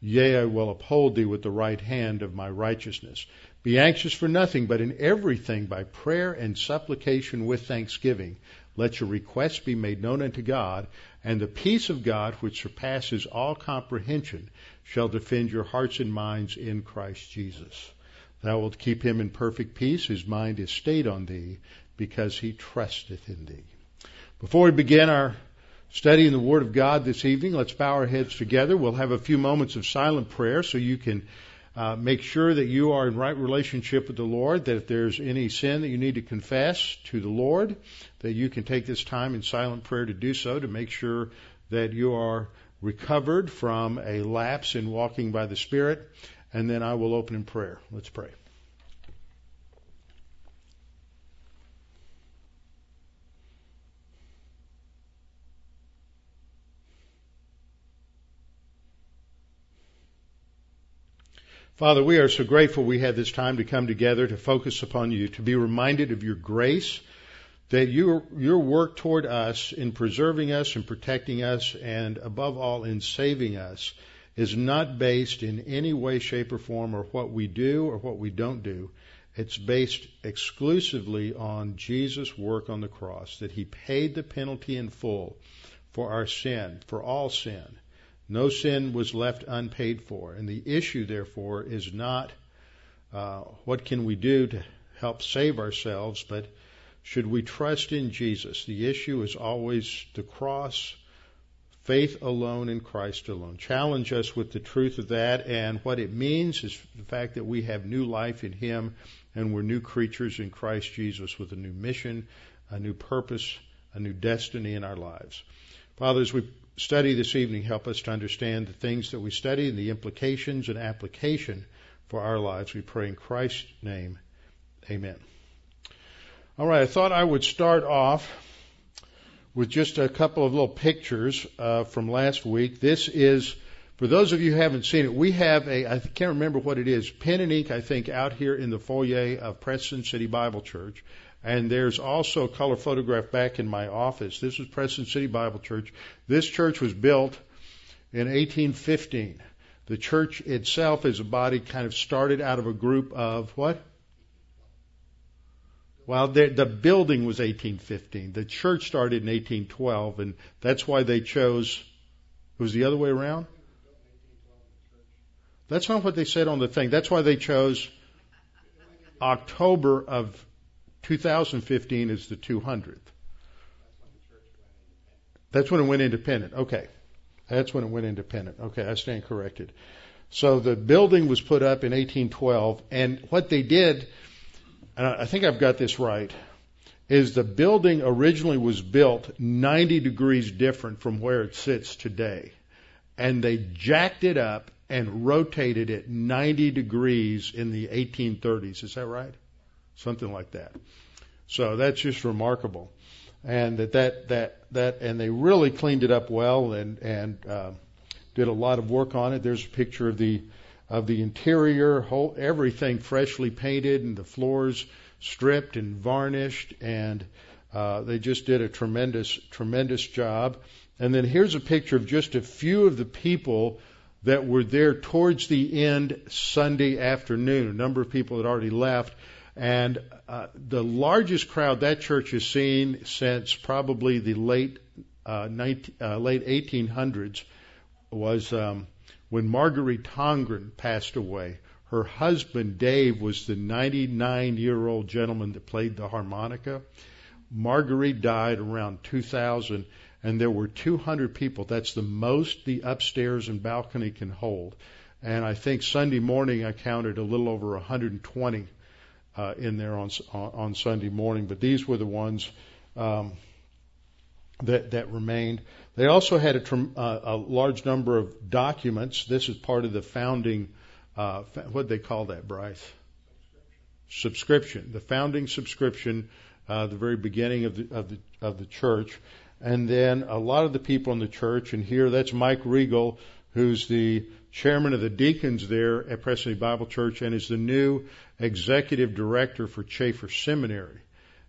Yea, I will uphold thee with the right hand of my righteousness. Be anxious for nothing, but in everything by prayer and supplication with thanksgiving. Let your requests be made known unto God, and the peace of God, which surpasses all comprehension, shall defend your hearts and minds in Christ Jesus. Thou wilt keep him in perfect peace, whose mind is stayed on thee, because he trusteth in thee. Before we begin our studying the Word of God this evening, let's bow our heads together. We'll have a few moments of silent prayer so you can uh, make sure that you are in right relationship with the Lord, that if there's any sin that you need to confess to the Lord, that you can take this time in silent prayer to do so, to make sure that you are recovered from a lapse in walking by the Spirit. And then I will open in prayer. Let's pray. Father, we are so grateful we had this time to come together to focus upon you, to be reminded of your grace, that your, your work toward us in preserving us and protecting us, and above all in saving us, is not based in any way, shape, or form or what we do or what we don't do. It's based exclusively on Jesus' work on the cross, that he paid the penalty in full for our sin, for all sin no sin was left unpaid for. And the issue, therefore, is not uh, what can we do to help save ourselves, but should we trust in Jesus? The issue is always the cross, faith alone in Christ alone. Challenge us with the truth of that, and what it means is the fact that we have new life in Him and we're new creatures in Christ Jesus with a new mission, a new purpose, a new destiny in our lives. Father, as we study this evening help us to understand the things that we study and the implications and application for our lives. We pray in Christ's name. Amen. All right, I thought I would start off with just a couple of little pictures uh, from last week. This is, for those of you who haven't seen it, we have a, I can't remember what it is, pen and ink, I think, out here in the foyer of Preston City Bible Church. And there's also a color photograph back in my office. This was Preston City Bible Church. This church was built in 1815. The church itself as a body kind of started out of a group of what? Well, the, the building was 1815. The church started in 1812, and that's why they chose. It was the other way around. That's not what they said on the thing. That's why they chose October of 2015 is the 200th. That's when it went independent. Okay. That's when it went independent. Okay, I stand corrected. So the building was put up in 1812, and what they did, and I think I've got this right, is the building originally was built 90 degrees different from where it sits today. And they jacked it up and rotated it 90 degrees in the 1830s. Is that right? Something like that. So that's just remarkable, and that that that that and they really cleaned it up well and and uh, did a lot of work on it. There's a picture of the of the interior, whole everything freshly painted, and the floors stripped and varnished, and uh, they just did a tremendous tremendous job. And then here's a picture of just a few of the people that were there towards the end Sunday afternoon. A number of people had already left, and uh, the largest crowd that church has seen since probably the late uh, 19, uh, late 1800s was um, when Marguerite Tongren passed away. Her husband Dave was the 99 year old gentleman that played the harmonica. Marguerite died around 2000, and there were 200 people. That's the most the upstairs and balcony can hold. And I think Sunday morning I counted a little over 120 uh, in there on on Sunday morning. But these were the ones um, that that remained. They also had a, uh, a large number of documents. This is part of the founding. Uh, what they call that, Bryce? subscription, the founding subscription, uh, the very beginning of the of the of the church, and then a lot of the people in the church. And here, that's Mike Regal, who's the chairman of the deacons there at Preston Bible Church, and is the new executive director for Chafer Seminary.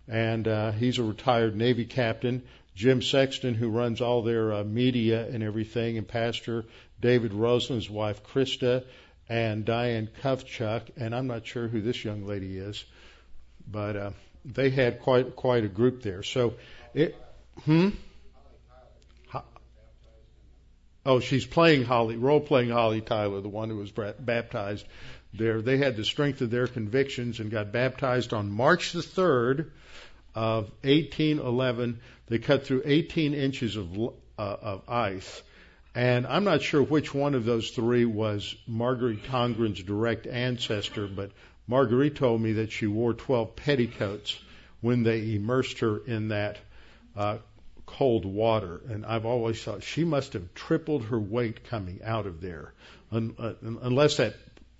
And uh, he's a retired Navy captain. Jim Sexton, who runs all their uh, media and everything, and Pastor David Roseland's wife, Krista, and Diane Kovchuk, and I'm not sure who this young lady is, but uh, they had quite quite a group there. So, it, hmm. Oh, she's playing Holly, role playing Holly Tyler, the one who was baptized there. They had the strength of their convictions and got baptized on March the 3rd of 1811. They cut through 18 inches of, uh, of ice and I'm not sure which one of those three was Marguerite Tongren's direct ancestor, but Marguerite told me that she wore 12 petticoats when they immersed her in that uh, cold water. And I've always thought she must have tripled her weight coming out of there, Un- uh, unless that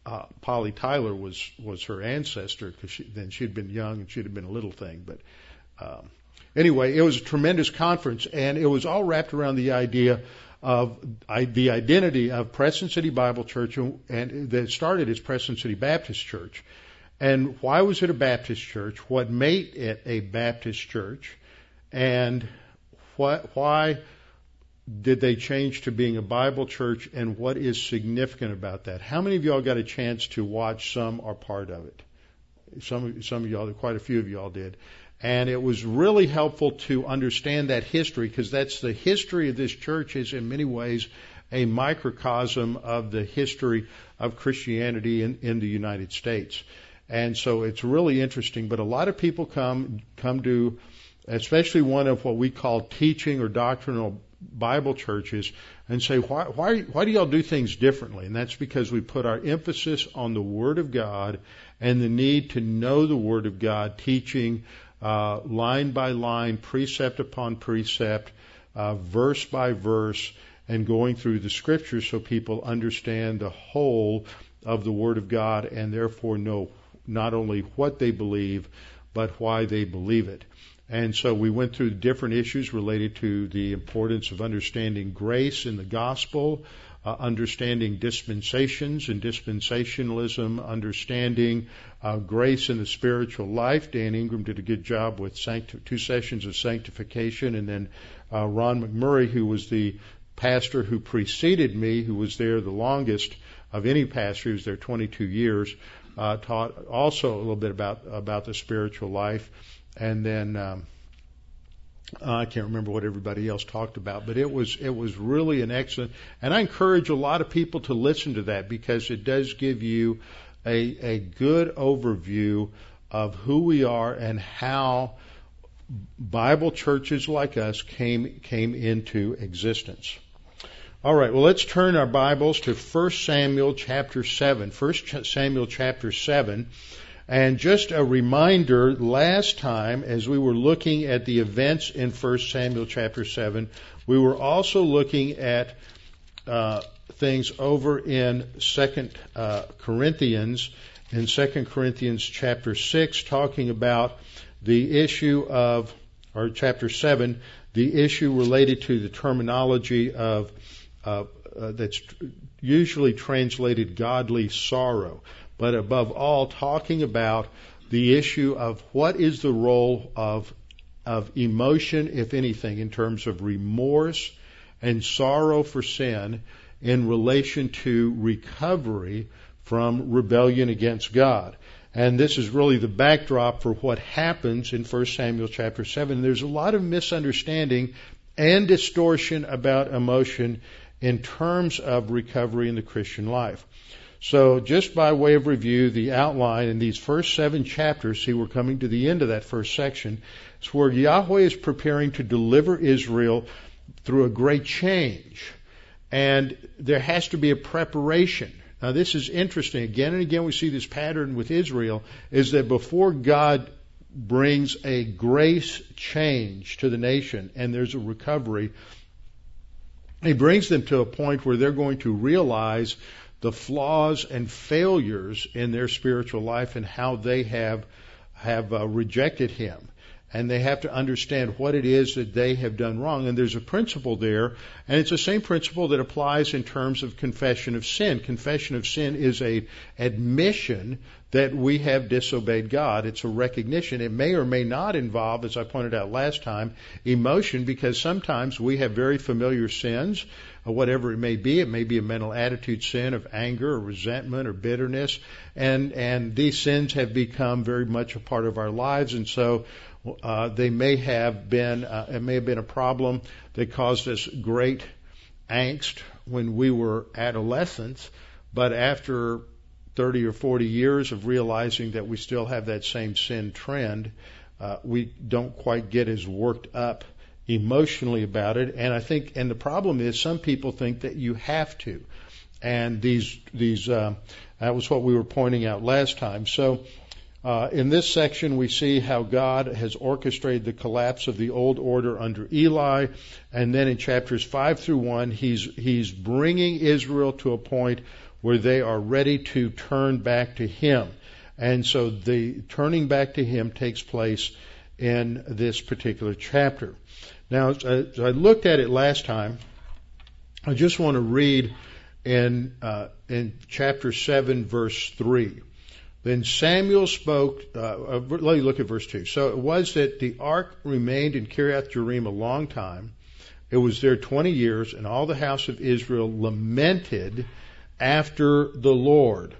uh, Polly Tyler was was her ancestor, because she, then she'd been young and she'd have been a little thing. But um, anyway, it was a tremendous conference, and it was all wrapped around the idea of the identity of Preston City Bible Church, and that started as Preston City Baptist Church. And why was it a Baptist church? What made it a Baptist church? And what, why did they change to being a Bible church? And what is significant about that? How many of y'all got a chance to watch some or part of it? Some, some of y'all, quite a few of y'all did. And it was really helpful to understand that history because that's the history of this church is in many ways a microcosm of the history of Christianity in, in the United States. And so it's really interesting. But a lot of people come come to, especially one of what we call teaching or doctrinal Bible churches, and say, why why why do y'all do things differently? And that's because we put our emphasis on the Word of God and the need to know the Word of God, teaching uh, line by line, precept upon precept, uh, verse by verse, and going through the scriptures so people understand the whole of the Word of God and therefore know not only what they believe, but why they believe it. And so we went through different issues related to the importance of understanding grace in the gospel, uh, understanding dispensations and dispensationalism, understanding uh, grace in the spiritual life. Dan Ingram did a good job with sancti- two sessions of sanctification, and then uh, Ron McMurray, who was the pastor who preceded me, who was there the longest of any pastor, who was there 22 years, uh, taught also a little bit about about the spiritual life, and then. Um, I can't remember what everybody else talked about, but it was it was really an excellent. And I encourage a lot of people to listen to that because it does give you a a good overview of who we are and how Bible churches like us came came into existence. All right, well let's turn our Bibles to 1 Samuel chapter 7. 1 Samuel chapter 7. And just a reminder, last time as we were looking at the events in 1 Samuel chapter 7, we were also looking at uh, things over in 2 uh, Corinthians, in 2 Corinthians chapter 6, talking about the issue of, or chapter 7, the issue related to the terminology of, uh, uh that's usually translated godly sorrow but above all, talking about the issue of what is the role of, of emotion, if anything, in terms of remorse and sorrow for sin in relation to recovery from rebellion against God. And this is really the backdrop for what happens in 1 Samuel chapter 7. There's a lot of misunderstanding and distortion about emotion in terms of recovery in the Christian life. So, just by way of review, the outline in these first seven chapters, see, we're coming to the end of that first section, is where Yahweh is preparing to deliver Israel through a great change. And there has to be a preparation. Now, this is interesting. Again and again, we see this pattern with Israel is that before God brings a grace change to the nation and there's a recovery, he brings them to a point where they're going to realize the flaws and failures in their spiritual life and how they have have uh, rejected him and they have to understand what it is that they have done wrong. And there's a principle there, and it's the same principle that applies in terms of confession of sin. Confession of sin is a admission that we have disobeyed God. It's a recognition. It may or may not involve, as I pointed out last time, emotion because sometimes we have very familiar sins, or whatever it may be. It may be a mental attitude sin of anger or resentment or bitterness, and and these sins have become very much a part of our lives, and so uh, they may have been, uh, it may have been a problem that caused us great angst when we were adolescents, but after 30 or 40 years of realizing that we still have that same sin trend, uh, we don't quite get as worked up emotionally about it. And I think, and the problem is some people think that you have to. And these, these, uh, that was what we were pointing out last time. So, uh, in this section, we see how God has orchestrated the collapse of the old order under Eli, and then in chapters five through one, he's he's bringing Israel to a point where they are ready to turn back to Him, and so the turning back to Him takes place in this particular chapter. Now, as I looked at it last time, I just want to read in uh, in chapter seven, verse three. Then Samuel spoke, uh, let me look at verse 2. So it was that the ark remained in Kiriath Jearim a long time. It was there 20 years, and all the house of Israel lamented after the Lord.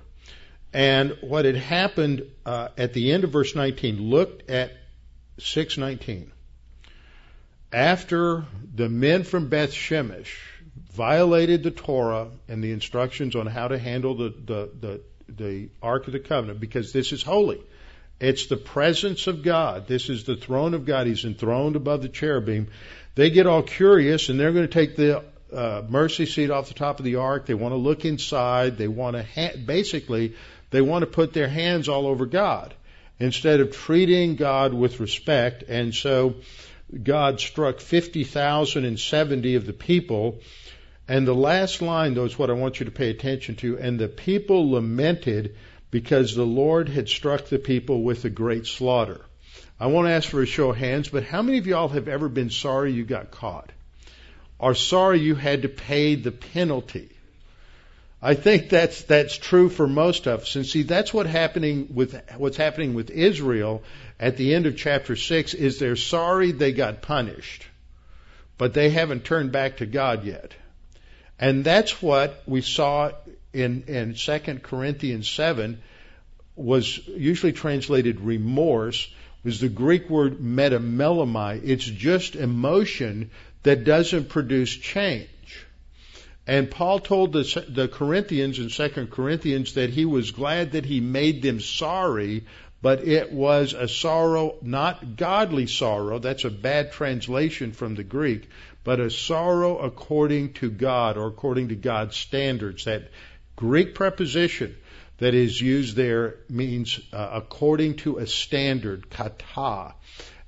And what had happened uh, at the end of verse 19, looked at 619. After the men from Beth Shemesh violated the Torah and the instructions on how to handle the, the, the the Ark of the Covenant because this is holy. It's the presence of God. This is the throne of God. He's enthroned above the cherubim. They get all curious and they're going to take the uh, mercy seat off the top of the ark. They want to look inside. They want to ha- basically they want to put their hands all over God instead of treating God with respect. And so God struck 50,070 of the people and the last line, though, is what I want you to pay attention to. And the people lamented because the Lord had struck the people with a great slaughter. I won't ask for a show of hands, but how many of y'all have ever been sorry you got caught? Or sorry you had to pay the penalty? I think that's that's true for most of us. And see, that's what happening with what's happening with Israel at the end of chapter six is they're sorry they got punished, but they haven't turned back to God yet. And that's what we saw in, in 2 Corinthians 7 was usually translated remorse was the Greek word metamelomai. It's just emotion that doesn't produce change. And Paul told the, the Corinthians in 2 Corinthians that he was glad that he made them sorry, but it was a sorrow, not godly sorrow. That's a bad translation from the Greek but a sorrow according to God or according to God's standards. That Greek preposition that is used there means uh, according to a standard, kata,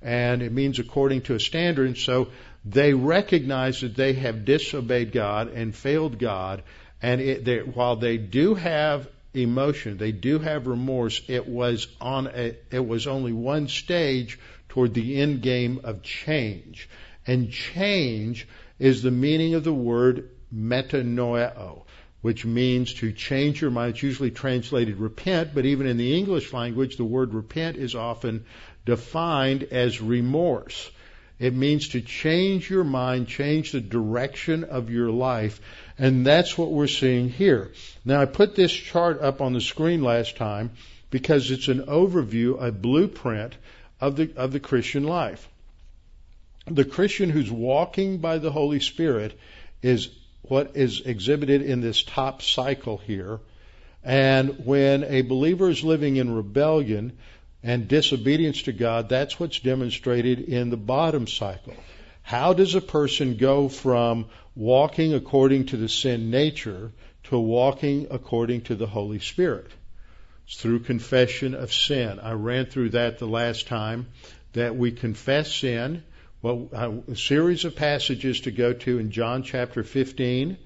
and it means according to a standard. And so they recognize that they have disobeyed God and failed God, and it, they, while they do have emotion, they do have remorse. It was on a, it was only one stage toward the end game of change. And change is the meaning of the word metanoeo, which means to change your mind. It's usually translated repent, but even in the English language, the word repent is often defined as remorse. It means to change your mind, change the direction of your life, and that's what we're seeing here. Now, I put this chart up on the screen last time because it's an overview, a blueprint of the, of the Christian life the Christian who's walking by the Holy Spirit is what is exhibited in this top cycle here. And when a believer is living in rebellion and disobedience to God, that's what's demonstrated in the bottom cycle. How does a person go from walking according to the sin nature to walking according to the Holy Spirit? It's through confession of sin. I ran through that the last time that we confess sin well, a series of passages to go to in John chapter 15,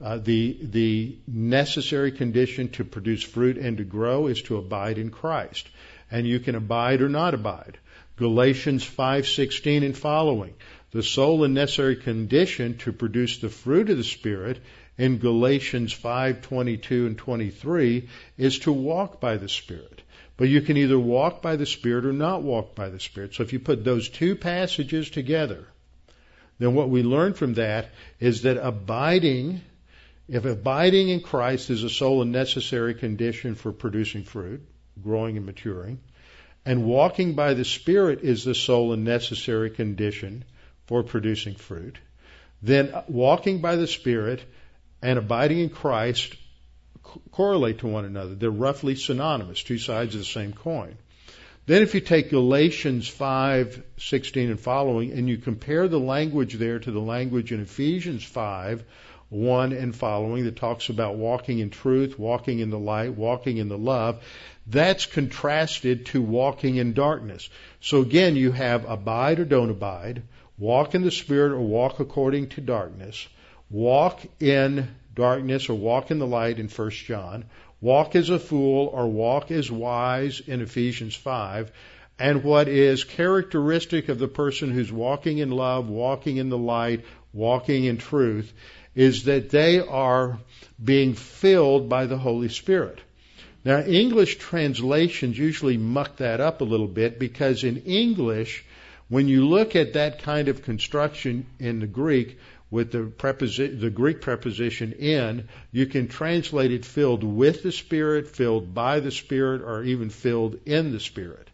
Uh, the the necessary condition to produce fruit and to grow is to abide in Christ, and you can abide or not abide. Galatians 5:16 and following. The sole and necessary condition to produce the fruit of the Spirit in Galatians 5:22 and 23 is to walk by the Spirit. But you can either walk by the Spirit or not walk by the Spirit. So if you put those two passages together, then what we learn from that is that abiding, if abiding in Christ is a sole and necessary condition for producing fruit, growing and maturing, and walking by the Spirit is the sole and necessary condition for producing fruit, then walking by the Spirit and abiding in Christ correlate to one another. They're roughly synonymous, two sides of the same coin. Then if you take Galatians 5:16 and following and you compare the language there to the language in Ephesians 5 1 and following that talks about walking in truth, walking in the light, walking in the love, that's contrasted to walking in darkness. So again, you have abide or don't abide, walk in the spirit or walk according to darkness, walk in darkness or walk in the light in 1 John, walk as a fool or walk as wise in Ephesians 5, and what is characteristic of the person who's walking in love, walking in the light, walking in truth, is that they are being filled by the Holy Spirit. Now, English translations usually muck that up a little bit because in English, when you look at that kind of construction in the Greek, with the, preposi- the Greek preposition in, you can translate it filled with the Spirit, filled by the Spirit, or even filled in the Spirit.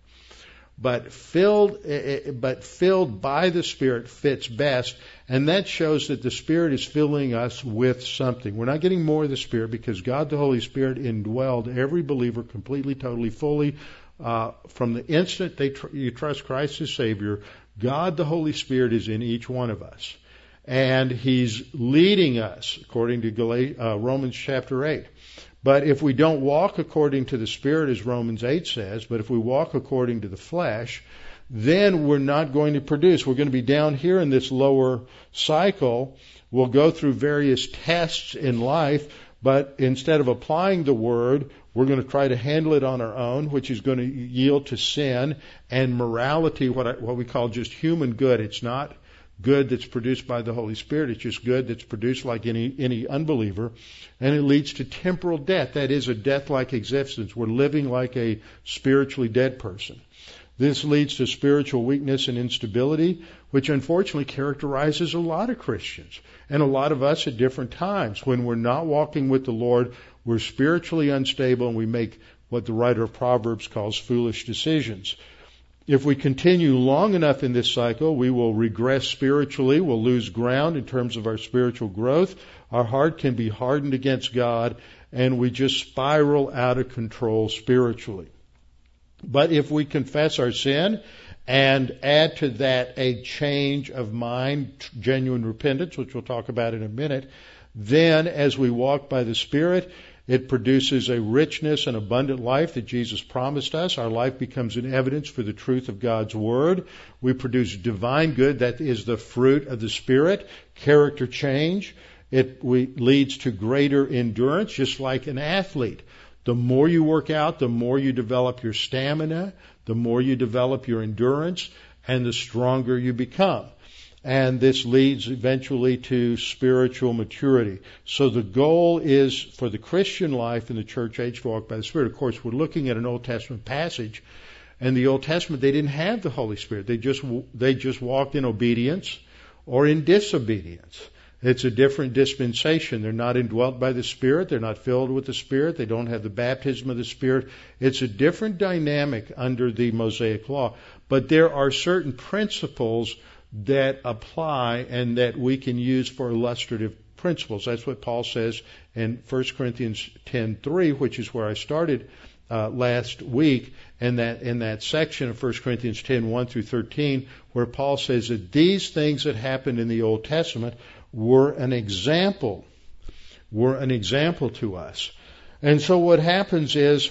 But filled, eh, eh, but filled by the Spirit fits best, and that shows that the Spirit is filling us with something. We're not getting more of the Spirit because God the Holy Spirit indwelled every believer completely, totally, fully. Uh, from the instant they tr- you trust Christ as Savior, God the Holy Spirit is in each one of us and he's leading us according to Gal- uh, Romans chapter 8. But if we don't walk according to the Spirit, as Romans 8 says, but if we walk according to the flesh, then we're not going to produce. We're going to be down here in this lower cycle. We'll go through various tests in life, but instead of applying the Word, we're going to try to handle it on our own, which is going to yield to sin and morality, what, I, what we call just human good. It's not good that's produced by the Holy Spirit. It's just good that's produced like any, any unbeliever. And it leads to temporal death. That is a death like existence. We're living like a spiritually dead person. This leads to spiritual weakness and instability, which unfortunately characterizes a lot of Christians and a lot of us at different times. When we're not walking with the Lord, we're spiritually unstable and we make what the writer of Proverbs calls foolish decisions. If we continue long enough in this cycle, we will regress spiritually, we'll lose ground in terms of our spiritual growth. Our heart can be hardened against God, and we just spiral out of control spiritually. But if we confess our sin and add to that a change of mind, genuine repentance, which we'll talk about in a minute, then as we walk by the Spirit, it produces a richness and abundant life that Jesus promised us. Our life becomes an evidence for the truth of God's Word. We produce divine good, that is the fruit of the Spirit, character change. It we, leads to greater endurance, just like an athlete. The more you work out, the more you develop your stamina, the more you develop your endurance, and the stronger you become and this leads eventually to spiritual maturity. So the goal is for the Christian life in the church age to walk by the Spirit. Of course, we're looking at an Old Testament passage, and the Old Testament they didn't have the Holy Spirit. They just they just walked in obedience or in disobedience. It's a different dispensation. They're not indwelt by the Spirit. They're not filled with the Spirit. They don't have the baptism of the Spirit. It's a different dynamic under the Mosaic Law. But there are certain principles that apply and that we can use for illustrative principles. That's what Paul says in 1 Corinthians 10:3, which is where I started uh, last week, and that in that section of 1 Corinthians 10:1 through 13, where Paul says that these things that happened in the Old Testament were an example, were an example to us. And so what happens is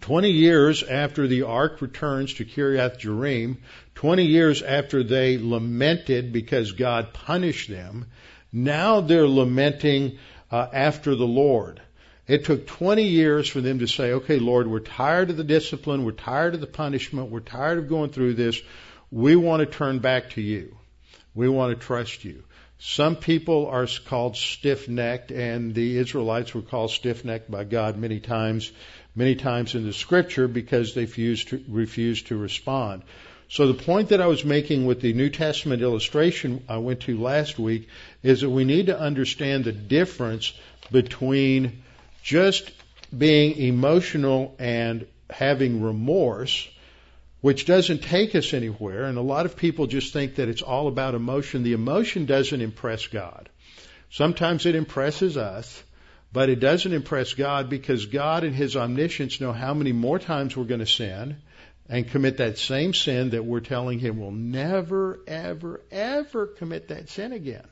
20 years after the ark returns to Kiriath Jearim, 20 years after they lamented because God punished them, Now they're lamenting uh, after the Lord. It took 20 years for them to say, okay, Lord, we're tired of the discipline. We're tired of the punishment. We're tired of going through this. We want to turn back to you. We want to trust you. Some people are called stiff-necked, and the Israelites were called stiff-necked by God many times, many times in the Scripture because they refused to, refused to respond. So the point that I was making with the New Testament illustration I went to last week is that we need to understand the difference between just being emotional and having remorse, which doesn't take us anywhere. And a lot of people just think that it's all about emotion. The emotion doesn't impress God. Sometimes it impresses us, but it doesn't impress God because God in His omniscience know how many more times we're going to sin and commit that same sin that we're telling him will never, ever, ever commit that sin again.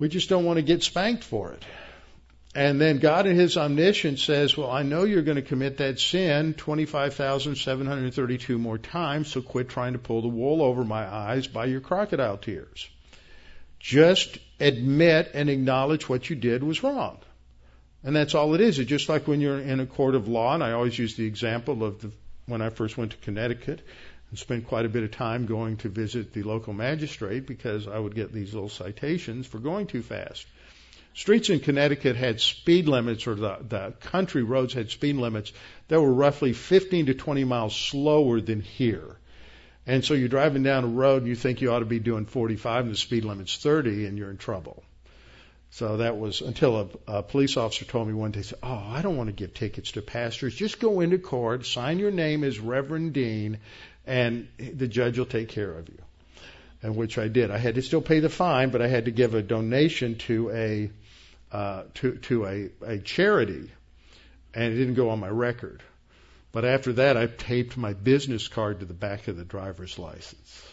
We just don't want to get spanked for it. And then God in His omniscience says, well, I know you're going to commit that sin 25,732 more times, so quit trying to pull the wool over my eyes by your crocodile tears. Just admit and acknowledge what you did was wrong. And that's all it is. It's just like when you're in a court of law, and I always use the example of the, when I first went to Connecticut and spent quite a bit of time going to visit the local magistrate because I would get these little citations for going too fast. Streets in Connecticut had speed limits, or the, the country roads had speed limits that were roughly 15 to 20 miles slower than here. And so you're driving down a road and you think you ought to be doing 45 and the speed limit's 30 and you're in trouble. So that was until a, a police officer told me one day, said, "Oh, I don't want to give tickets to pastors. Just go into court, sign your name as Reverend Dean, and the judge will take care of you." And which I did. I had to still pay the fine, but I had to give a donation to a uh, to to a, a charity, and it didn't go on my record. But after that, I taped my business card to the back of the driver's license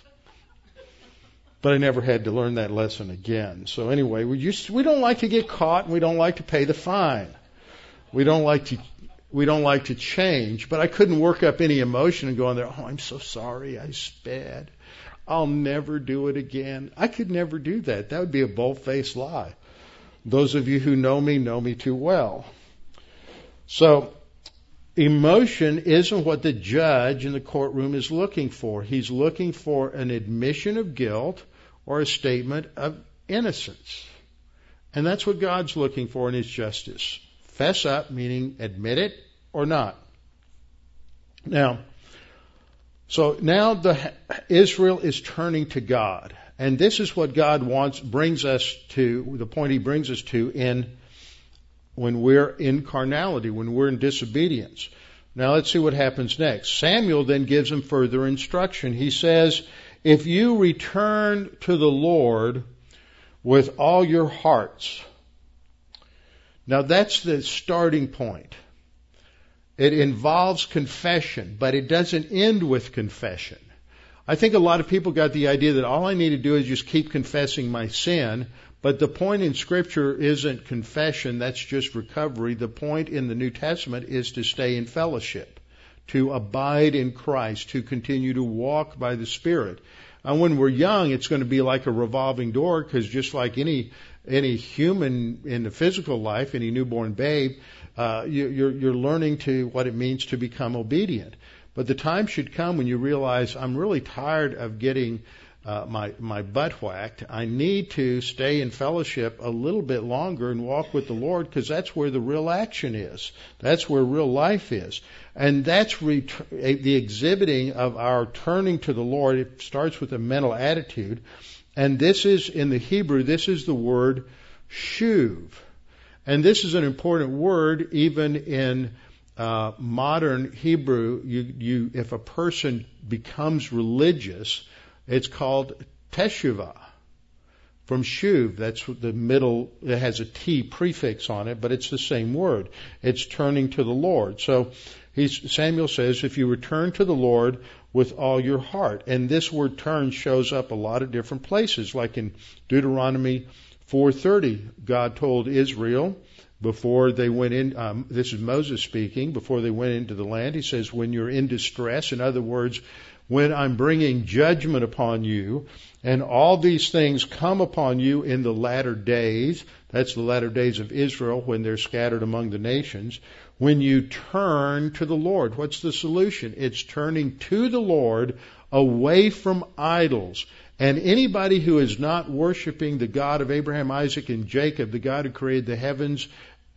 but I never had to learn that lesson again. So anyway, we just we don't like to get caught and we don't like to pay the fine. We don't like to we don't like to change, but I couldn't work up any emotion and go on there, "Oh, I'm so sorry. I sped. I'll never do it again." I could never do that. That would be a bold-faced lie. Those of you who know me know me too well. So, emotion isn't what the judge in the courtroom is looking for. He's looking for an admission of guilt or a statement of innocence. And that's what God's looking for in His justice. Fess up, meaning admit it or not. Now, so now the, Israel is turning to God. And this is what God wants, brings us to, the point He brings us to in, when we're in carnality, when we're in disobedience. Now let's see what happens next. Samuel then gives him further instruction. He says, if you return to the Lord with all your hearts. Now that's the starting point. It involves confession, but it doesn't end with confession. I think a lot of people got the idea that all I need to do is just keep confessing my sin, but the point in scripture isn't confession, that's just recovery. The point in the New Testament is to stay in fellowship to abide in Christ, to continue to walk by the Spirit. And when we're young, it's going to be like a revolving door because just like any any human in the physical life, any newborn babe, uh, you, you're, you're learning to what it means to become obedient. But the time should come when you realize I'm really tired of getting uh, my my butt whacked. I need to stay in fellowship a little bit longer and walk with the Lord because that's where the real action is. That's where real life is, and that's ret- the exhibiting of our turning to the Lord. It starts with a mental attitude, and this is in the Hebrew. This is the word shuv, and this is an important word even in uh, modern Hebrew. You, you, if a person becomes religious it's called teshuvah from shuv. That's the middle. It has a T prefix on it, but it's the same word. It's turning to the Lord. So Samuel says, if you return to the Lord with all your heart, and this word turn shows up a lot of different places, like in Deuteronomy 4:30, God told Israel before they went in. Um, this is Moses speaking. Before they went into the land, he says, "When you're in distress," in other words, when I'm bringing judgment upon you, and all these things come upon you in the latter days. That's the latter days of Israel when they're scattered among the nations. When you turn to the Lord, what's the solution? It's turning to the Lord away from idols. And anybody who is not worshiping the God of Abraham, Isaac, and Jacob, the God who created the heavens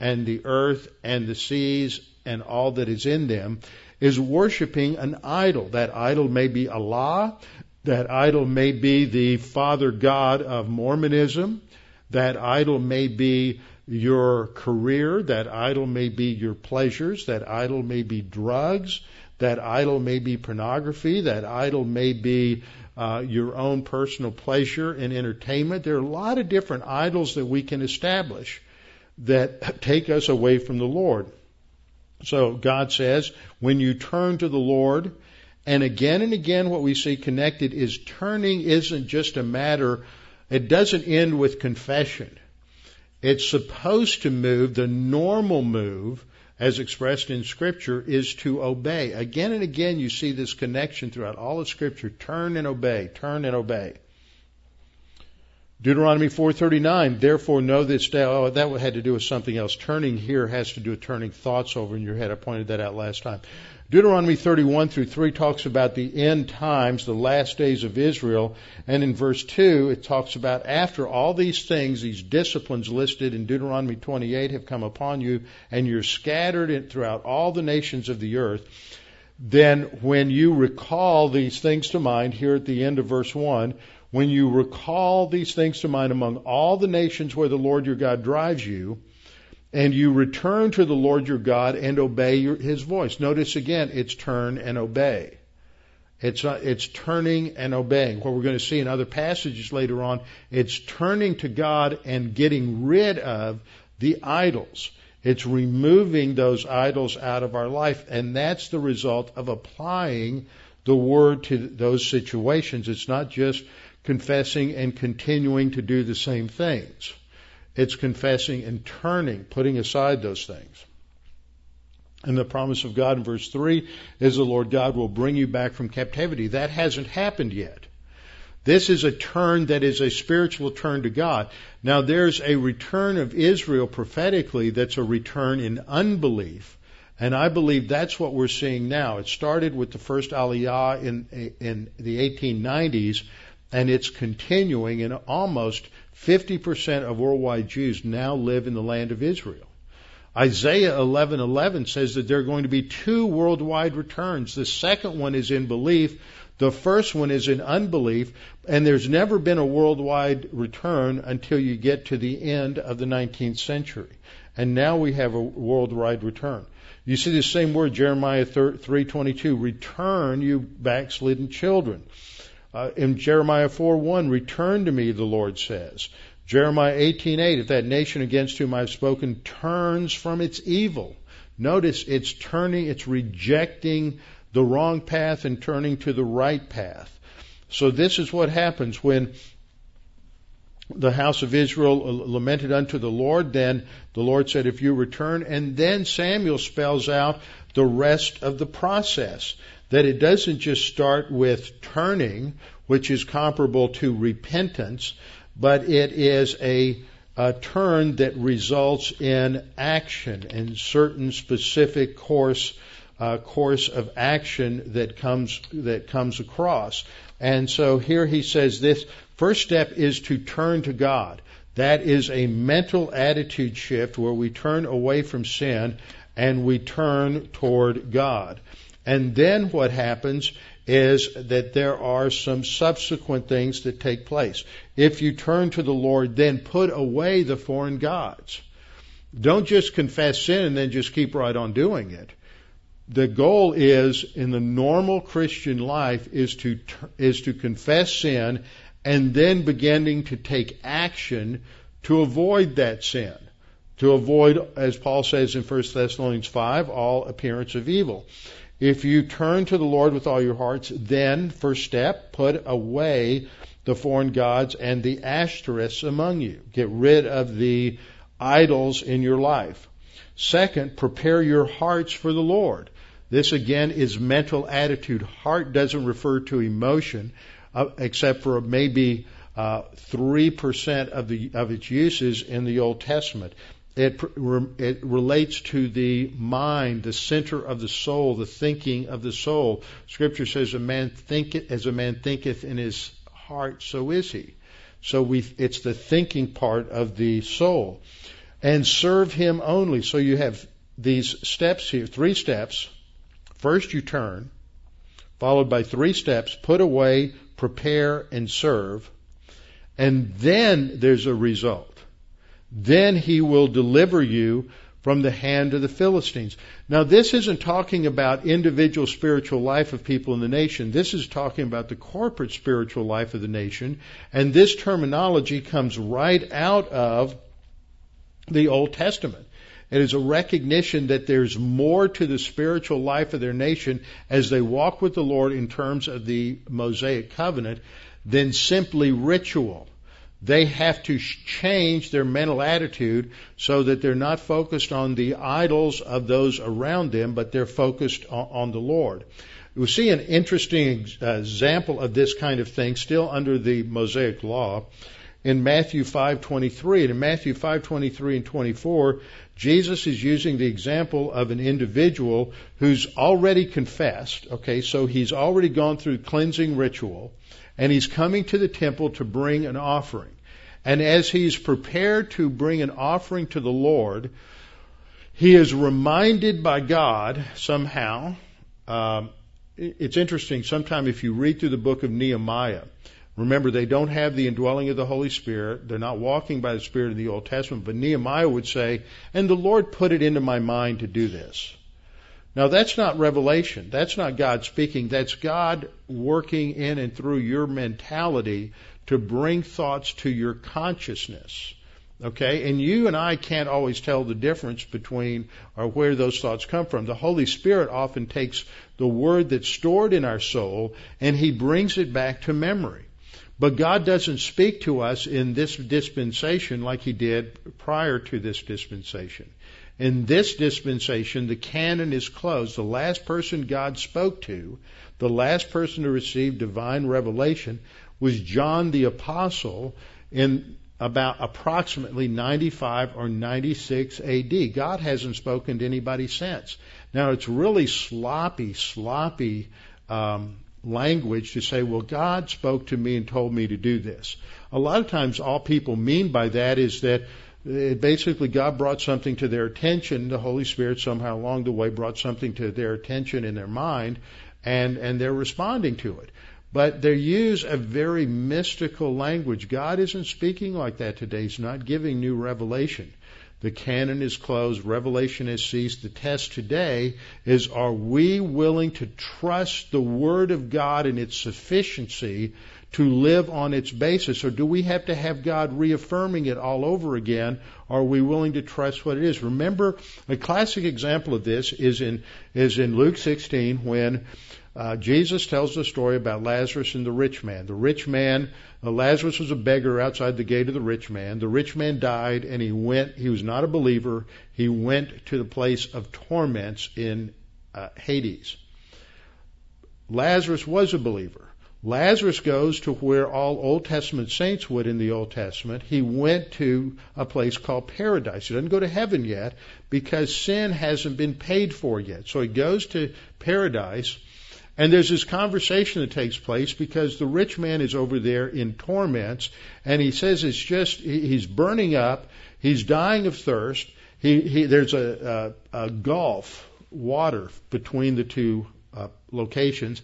and the earth and the seas and all that is in them, is worshiping an idol. That idol may be Allah. That idol may be the Father God of Mormonism. That idol may be your career. That idol may be your pleasures. That idol may be drugs. That idol may be pornography. That idol may be uh, your own personal pleasure and entertainment. There are a lot of different idols that we can establish that take us away from the Lord. So God says, when you turn to the Lord, and again and again what we see connected is turning isn't just a matter, it doesn't end with confession. It's supposed to move, the normal move, as expressed in Scripture, is to obey. Again and again you see this connection throughout all of Scripture. Turn and obey, turn and obey. Deuteronomy 4:39. Therefore, know this day. Oh, that had to do with something else. Turning here has to do with turning thoughts over in your head. I pointed that out last time. Deuteronomy 31 through 3 talks about the end times, the last days of Israel, and in verse 2 it talks about after all these things, these disciplines listed in Deuteronomy 28 have come upon you, and you're scattered throughout all the nations of the earth. Then, when you recall these things to mind, here at the end of verse 1, when you recall these things to mind among all the nations where the Lord your God drives you, and you return to the Lord your God and obey your, his voice. Notice again, it's turn and obey. It's, uh, it's turning and obeying. What we're going to see in other passages later on, it's turning to God and getting rid of the idols. It's removing those idols out of our life, and that's the result of applying the word to those situations. It's not just confessing and continuing to do the same things. It's confessing and turning, putting aside those things. And the promise of God in verse 3 is the Lord God will bring you back from captivity. That hasn't happened yet. This is a turn that is a spiritual turn to God. Now there's a return of Israel prophetically that's a return in unbelief. And I believe that's what we're seeing now. It started with the first Aliyah in, in the 1890s and it's continuing, and almost 50% of worldwide Jews now live in the land of Israel. Isaiah 11:11 says that there are going to be two worldwide returns. The second one is in belief, the first one is in unbelief, and there's never been a worldwide return until you get to the end of the 19th century. And now we have a worldwide return. You see the same word Jeremiah 3:22, return you backslidden children. Uh, in Jeremiah 4:1, return to me, the Lord says. Jeremiah 18:8, if that nation against whom I've spoken turns from its evil. Notice it's turning, it's rejecting the wrong path and turning to the right path. So this is what happens when the house of Israel lamented unto the Lord. Then the Lord said, If you return, and then Samuel spells out the rest of the process that it doesn't just start with turning, which is comparable to repentance, but it is a, a turn that results in action and certain specific course uh, course of action that comes that comes across. And so here he says this first step is to turn to God. That is a mental attitude shift where we turn away from sin and we turn toward God. And then what happens is that there are some subsequent things that take place. If you turn to the Lord, then put away the foreign gods. Don't just confess sin and then just keep right on doing it. The goal is in the normal Christian life is to is to confess sin and then beginning to take action to avoid that sin. To avoid, as Paul says in 1 Thessalonians 5, all appearance of evil. If you turn to the Lord with all your hearts, then, first step, put away the foreign gods and the ashtoreths among you. Get rid of the idols in your life. Second, prepare your hearts for the Lord. This again is mental attitude. Heart doesn't refer to emotion, uh, except for maybe uh, three percent of the of its uses in the Old Testament. It, it relates to the mind, the center of the soul, the thinking of the soul. Scripture says, "A man thinketh as a man thinketh in his heart, so is he." So we, it's the thinking part of the soul, and serve Him only. So you have these steps here, three steps. First, you turn, followed by three steps: put away, prepare, and serve. And then there's a result then he will deliver you from the hand of the Philistines. Now, this isn't talking about individual spiritual life of people in the nation. This is talking about the corporate spiritual life of the nation. And this terminology comes right out of the Old Testament. It is a recognition that there's more to the spiritual life of their nation as they walk with the Lord in terms of the Mosaic covenant than simply ritual they have to change their mental attitude so that they're not focused on the idols of those around them, but they're focused on, the Lord. We see an interesting example of this kind of thing still under the Mosaic law in Matthew 5:23. And in Matthew 5:23 and 24, Jesus is using the example of an individual who's already confessed, okay, so he's already gone through cleansing ritual and he's coming to the temple to bring an offering. And as he's prepared to bring an offering to the Lord, he is reminded by God somehow. Um, it's interesting. Sometime if you read through the book of Nehemiah, remember they don't have the indwelling of the Holy Spirit. They're not walking by the Spirit of the Old Testament. But Nehemiah would say, "And the Lord put it into my mind to do this." Now that's not revelation. That's not God speaking. That's God working in and through your mentality to bring thoughts to your consciousness. Okay? And you and I can't always tell the difference between or where those thoughts come from. The Holy Spirit often takes the word that's stored in our soul and He brings it back to memory. But God doesn't speak to us in this dispensation like He did prior to this dispensation. In this dispensation, the canon is closed. The last person God spoke to, the last person to receive divine revelation, was John the Apostle in about approximately 95 or 96 AD. God hasn't spoken to anybody since. Now it's really sloppy, sloppy um, language to say, well, God spoke to me and told me to do this. A lot of times all people mean by that is that it basically God brought something to their attention. The Holy Spirit somehow along the way brought something to their attention in their mind, and and they're responding to it. But they use a very mystical language. God isn't speaking like that today. He's not giving new revelation. The canon is closed. Revelation has ceased. The test today is are we willing to trust the Word of God and its sufficiency to live on its basis? Or do we have to have God reaffirming it all over again? Are we willing to trust what it is? Remember, a classic example of this is in, is in Luke 16 when uh, Jesus tells the story about Lazarus and the rich man. The rich man, uh, Lazarus was a beggar outside the gate of the rich man. The rich man died and he went, he was not a believer, he went to the place of torments in uh, Hades. Lazarus was a believer. Lazarus goes to where all Old Testament saints would in the Old Testament. He went to a place called paradise. He doesn't go to heaven yet because sin hasn't been paid for yet. So he goes to paradise and there's this conversation that takes place because the rich man is over there in torments and he says it's just, he's burning up, he's dying of thirst, he, he, there's a, a, a gulf, water between the two uh, locations,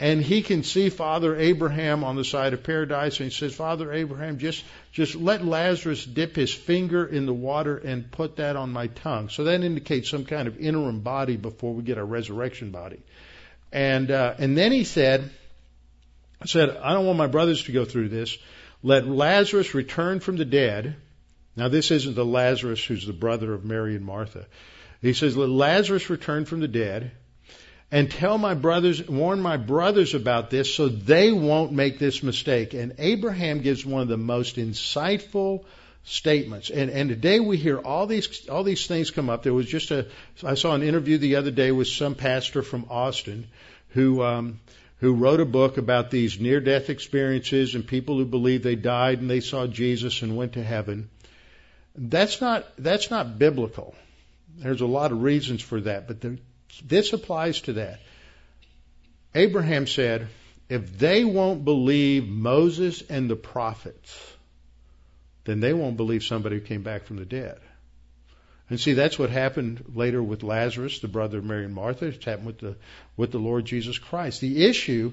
and he can see Father Abraham on the side of paradise, and he says, Father Abraham, just just let Lazarus dip his finger in the water and put that on my tongue. So that indicates some kind of interim body before we get our resurrection body. And uh, and then he said, said, I don't want my brothers to go through this. Let Lazarus return from the dead. Now this isn't the Lazarus who's the brother of Mary and Martha. He says, let Lazarus return from the dead and tell my brothers, warn my brothers about this so they won't make this mistake. And Abraham gives one of the most insightful statements. And, and today we hear all these, all these things come up. There was just a, I saw an interview the other day with some pastor from Austin who, um, who wrote a book about these near death experiences and people who believe they died and they saw Jesus and went to heaven. That's not, that's not biblical. There's a lot of reasons for that, but the, this applies to that. Abraham said, if they won't believe Moses and the prophets, then they won't believe somebody who came back from the dead. And see, that's what happened later with Lazarus, the brother of Mary and Martha. It's happened with the, with the Lord Jesus Christ. The issue,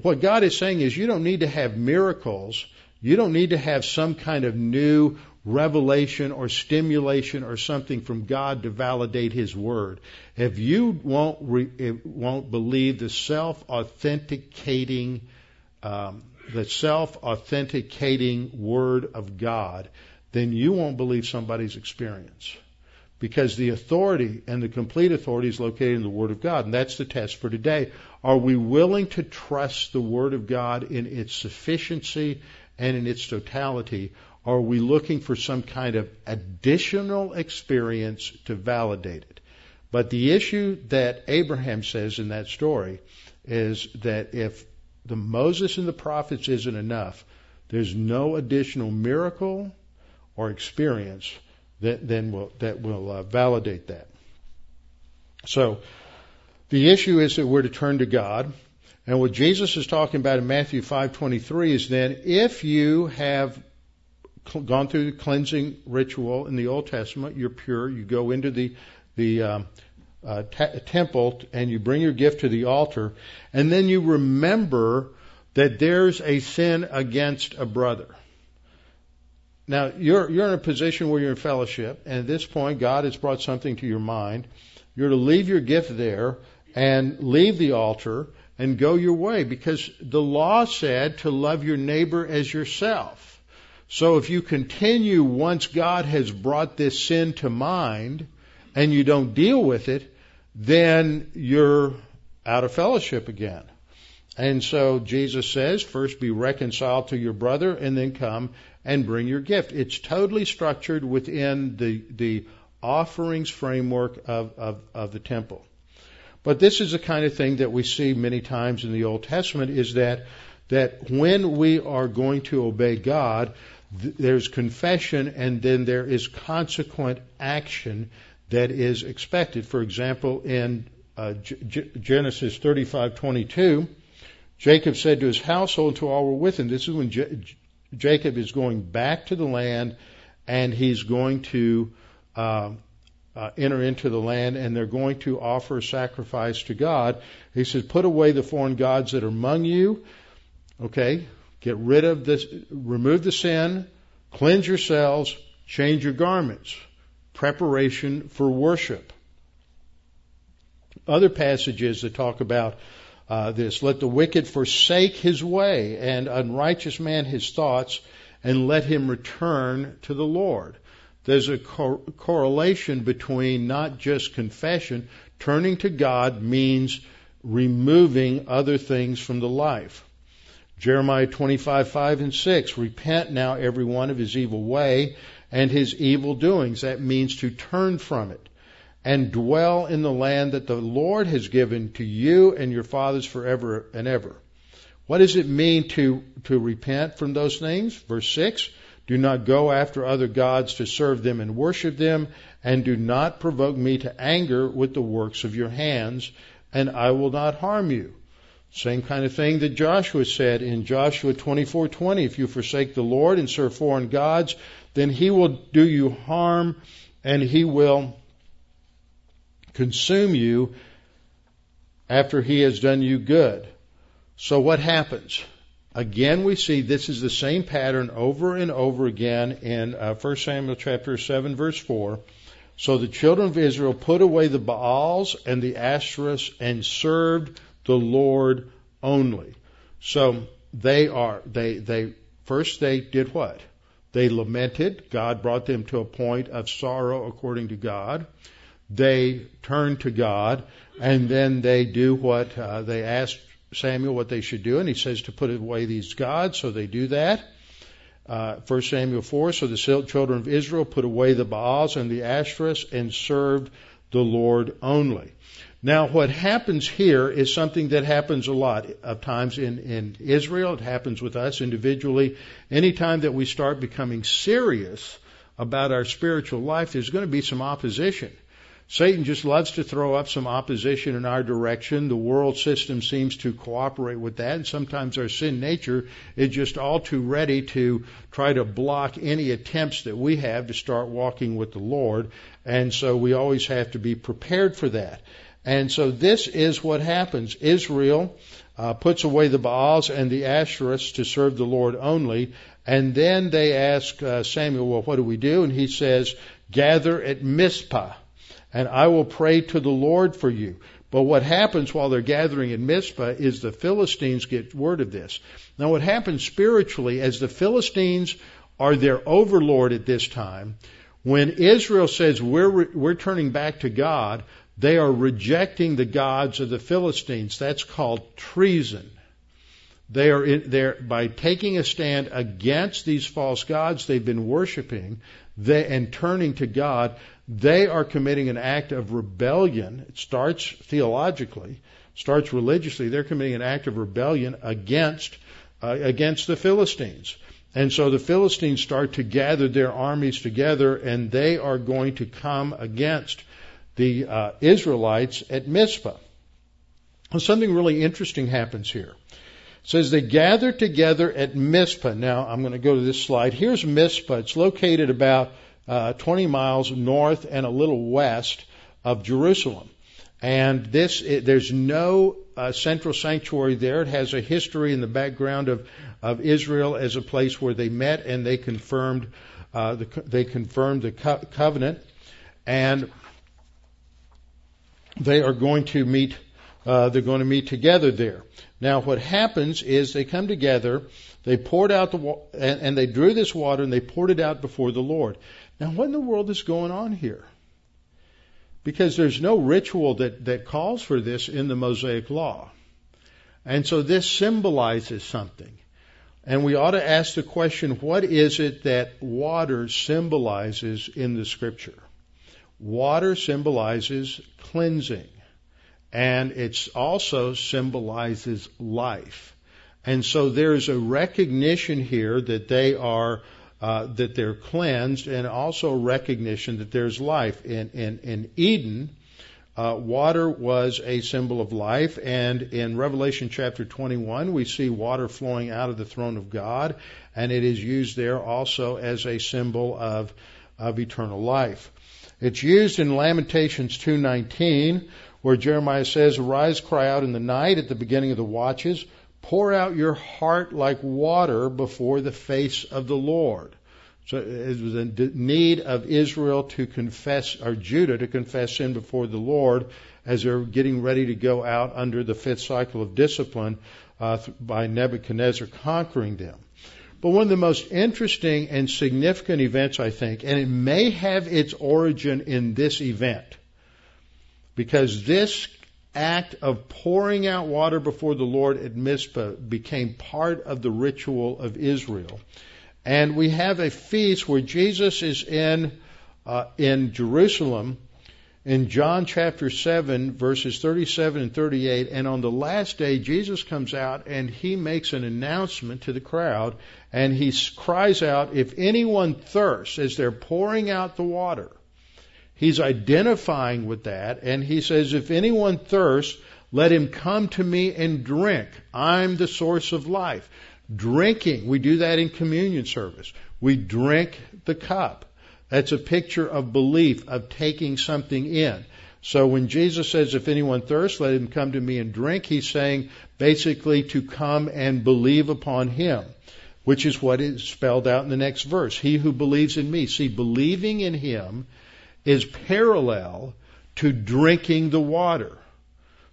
what God is saying is you don't need to have miracles. You don't need to have some kind of new revelation or stimulation or something from God to validate His Word. If you won't, re, won't believe the self-authenticating, um, the self-authenticating Word of God, then you won't believe somebody's experience because the authority and the complete authority is located in the Word of God. And that's the test for today. Are we willing to trust the Word of God in its sufficiency and in its totality? Are we looking for some kind of additional experience to validate it? But the issue that Abraham says in that story is that if the Moses and the prophets isn't enough, there's no additional miracle or experience that then will that will uh, validate that. So the issue is that we're to turn to God. And what Jesus is talking about in Matthew 5:23 is then if you have gone through the cleansing ritual in the Old Testament, you're pure. You go into the the um, uh, temple and you bring your gift to the altar, and then you remember that there's a sin against a brother. Now, you're, you're in a position where you're in fellowship, and at this point, God has brought something to your mind. You're to leave your gift there and leave the altar and go your way because the law said to love your neighbor as yourself. So if you continue once God has brought this sin to mind and you don't deal with it, then you're out of fellowship again. And so Jesus says, first be reconciled to your brother and then come and bring your gift. It's totally structured within the, the offerings framework of, of, of the temple. But this is the kind of thing that we see many times in the Old Testament is that, that when we are going to obey God, there's confession and then there is consequent action that is expected. For example, in uh, G- Genesis 35:22, Jacob said to his household, to all who were with him. This is when J- Jacob is going back to the land and he's going to uh, uh, enter into the land and they're going to offer a sacrifice to God. He says, Put away the foreign gods that are among you. Okay, get rid of this, remove the sin, cleanse yourselves, change your garments. Preparation for worship. Other passages that talk about uh, this. Let the wicked forsake his way, and unrighteous man his thoughts, and let him return to the Lord. There's a cor- correlation between not just confession, turning to God means removing other things from the life. Jeremiah 25, 5 and 6. Repent now every one of his evil way and his evil doings. That means to turn from it and dwell in the land that the Lord has given to you and your fathers forever and ever. What does it mean to, to repent from those things? Verse 6 Do not go after other gods to serve them and worship them, and do not provoke me to anger with the works of your hands, and I will not harm you. Same kind of thing that Joshua said in Joshua 24:20, if you forsake the Lord and serve foreign gods, then he will do you harm and he will consume you after he has done you good. So what happens? Again, we see this is the same pattern over and over again in uh, 1 Samuel chapter 7 verse 4. So the children of Israel put away the Baals and the Ashtoreths and served the Lord only. So they are, they, they, first they did what? They lamented. God brought them to a point of sorrow according to God they turn to God, and then they do what uh, they ask Samuel what they should do, and he says to put away these gods, so they do that. Uh, 1 Samuel 4, so the children of Israel put away the Baals and the Ashtoreths and served the Lord only. Now, what happens here is something that happens a lot of times in, in Israel. It happens with us individually. Anytime that we start becoming serious about our spiritual life, there's going to be some opposition. Satan just loves to throw up some opposition in our direction. The world system seems to cooperate with that, and sometimes our sin nature is just all too ready to try to block any attempts that we have to start walking with the Lord. And so we always have to be prepared for that. And so this is what happens. Israel uh, puts away the Baals and the Ashtoreths to serve the Lord only. And then they ask uh, Samuel, well, what do we do? And he says, gather at Mizpah and I will pray to the Lord for you. But what happens while they're gathering in Mizpah is the Philistines get word of this. Now what happens spiritually as the Philistines are their overlord at this time, when Israel says we're, we're turning back to God, they are rejecting the gods of the Philistines. That's called treason. They are in, they're, by taking a stand against these false gods they've been worshiping they, and turning to God, they are committing an act of rebellion. It starts theologically, starts religiously. They're committing an act of rebellion against uh, against the Philistines. And so the Philistines start to gather their armies together, and they are going to come against the uh, Israelites at Mizpah. Well, something really interesting happens here. It says they gather together at Mizpah. Now I'm going to go to this slide. Here's Mizpah. It's located about uh, 20 miles north and a little west of Jerusalem. And this, it, there's no uh, central sanctuary there. It has a history in the background of, of Israel as a place where they met and they confirmed, uh, the, they confirmed the co- covenant. And they are going to meet, uh, they're going to meet together there. Now what happens is they come together, they poured out the, wa- and, and they drew this water and they poured it out before the Lord. Now, what in the world is going on here? Because there's no ritual that, that calls for this in the Mosaic Law. And so this symbolizes something. And we ought to ask the question, what is it that water symbolizes in the scripture? Water symbolizes cleansing. And it also symbolizes life. And so there's a recognition here that they are uh, that they're cleansed, and also recognition that there's life. In, in, in Eden, uh, water was a symbol of life, and in Revelation chapter 21, we see water flowing out of the throne of God, and it is used there also as a symbol of, of eternal life. It's used in Lamentations 2:19, where Jeremiah says, "Arise, cry out in the night at the beginning of the watches." Pour out your heart like water before the face of the Lord. So it was a need of Israel to confess, or Judah to confess sin before the Lord as they're getting ready to go out under the fifth cycle of discipline uh, by Nebuchadnezzar conquering them. But one of the most interesting and significant events, I think, and it may have its origin in this event, because this act of pouring out water before the Lord at Mizpah became part of the ritual of Israel. And we have a feast where Jesus is in uh, in Jerusalem in John chapter 7 verses 37 and 38 and on the last day Jesus comes out and he makes an announcement to the crowd and he cries out if anyone thirsts as they're pouring out the water He's identifying with that, and he says, If anyone thirsts, let him come to me and drink. I'm the source of life. Drinking, we do that in communion service. We drink the cup. That's a picture of belief, of taking something in. So when Jesus says, if anyone thirsts, let him come to me and drink, he's saying basically to come and believe upon him, which is what is spelled out in the next verse. He who believes in me. See, believing in him is parallel to drinking the water.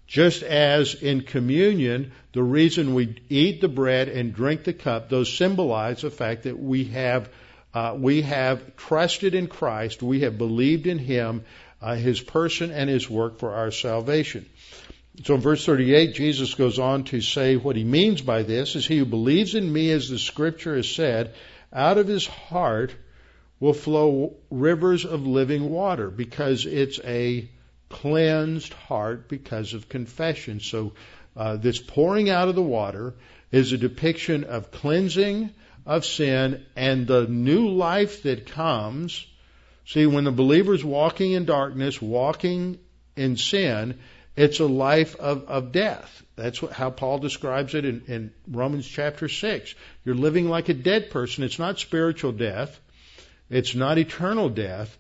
Just as in communion, the reason we eat the bread and drink the cup, those symbolize the fact that we have uh, we have trusted in Christ, we have believed in Him, uh, His person and His work for our salvation. So in verse 38, Jesus goes on to say what He means by this is He who believes in me, as the Scripture has said, out of his heart will flow rivers of living water because it's a cleansed heart because of confession. So uh, this pouring out of the water is a depiction of cleansing of sin and the new life that comes. See, when the believer's walking in darkness, walking in sin, it's a life of, of death. That's what, how Paul describes it in, in Romans chapter 6. You're living like a dead person. It's not spiritual death. It's not eternal death.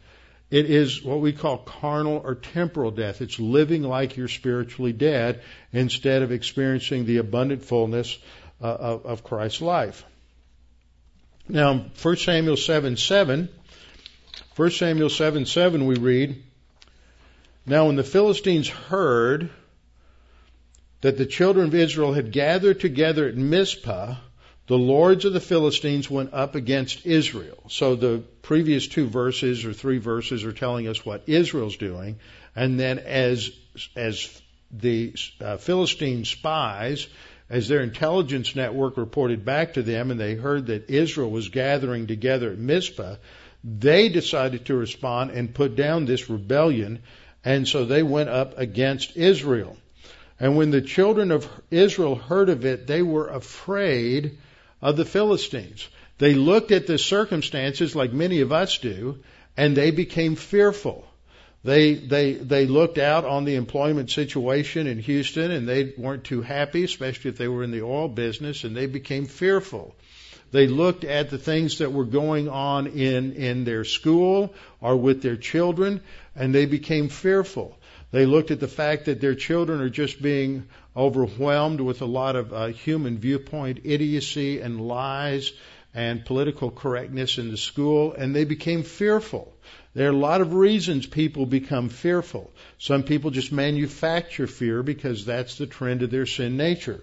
It is what we call carnal or temporal death. It's living like you're spiritually dead instead of experiencing the abundant fullness uh, of, of Christ's life. Now, 1 Samuel 7 7, 1 Samuel 7 7, we read, Now when the Philistines heard that the children of Israel had gathered together at Mizpah, the lords of the Philistines went up against Israel. So the previous two verses or three verses are telling us what Israel's doing, and then as as the uh, Philistine spies, as their intelligence network reported back to them, and they heard that Israel was gathering together at Mizpah, they decided to respond and put down this rebellion, and so they went up against Israel. And when the children of Israel heard of it, they were afraid of the Philistines. They looked at the circumstances like many of us do, and they became fearful. They, they, they looked out on the employment situation in Houston and they weren't too happy, especially if they were in the oil business, and they became fearful. They looked at the things that were going on in, in their school or with their children, and they became fearful. They looked at the fact that their children are just being overwhelmed with a lot of uh, human viewpoint idiocy and lies and political correctness in the school, and they became fearful. There are a lot of reasons people become fearful. Some people just manufacture fear because that's the trend of their sin nature.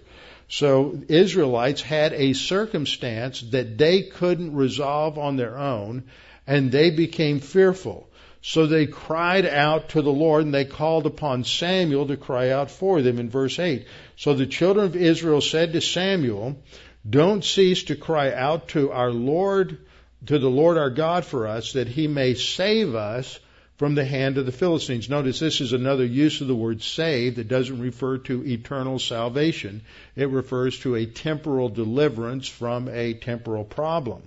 So Israelites had a circumstance that they couldn't resolve on their own, and they became fearful. So they cried out to the Lord and they called upon Samuel to cry out for them in verse 8. So the children of Israel said to Samuel, Don't cease to cry out to our Lord, to the Lord our God for us, that he may save us from the hand of the Philistines. Notice this is another use of the word save that doesn't refer to eternal salvation. It refers to a temporal deliverance from a temporal problem.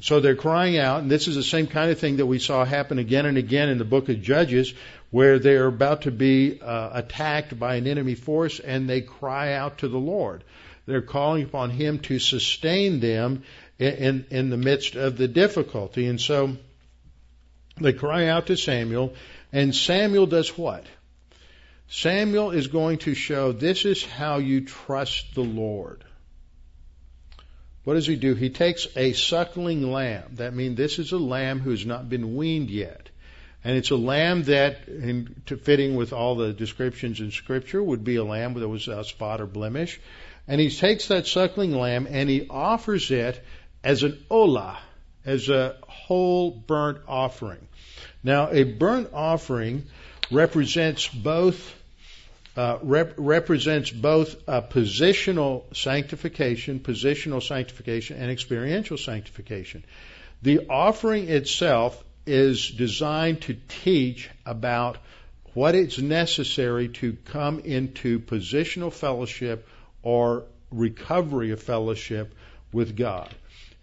So they're crying out, and this is the same kind of thing that we saw happen again and again in the book of Judges, where they're about to be uh, attacked by an enemy force, and they cry out to the Lord. They're calling upon Him to sustain them in, in, the midst of the difficulty. And so they cry out to Samuel, and Samuel does what? Samuel is going to show this is how you trust the Lord. What does he do? He takes a suckling lamb. That means this is a lamb who has not been weaned yet. And it's a lamb that, in, fitting with all the descriptions in Scripture, would be a lamb that was a spot or blemish. And he takes that suckling lamb and he offers it as an olah, as a whole burnt offering. Now, a burnt offering represents both uh, rep- represents both a positional sanctification, positional sanctification, and experiential sanctification. The offering itself is designed to teach about what is necessary to come into positional fellowship or recovery of fellowship with God.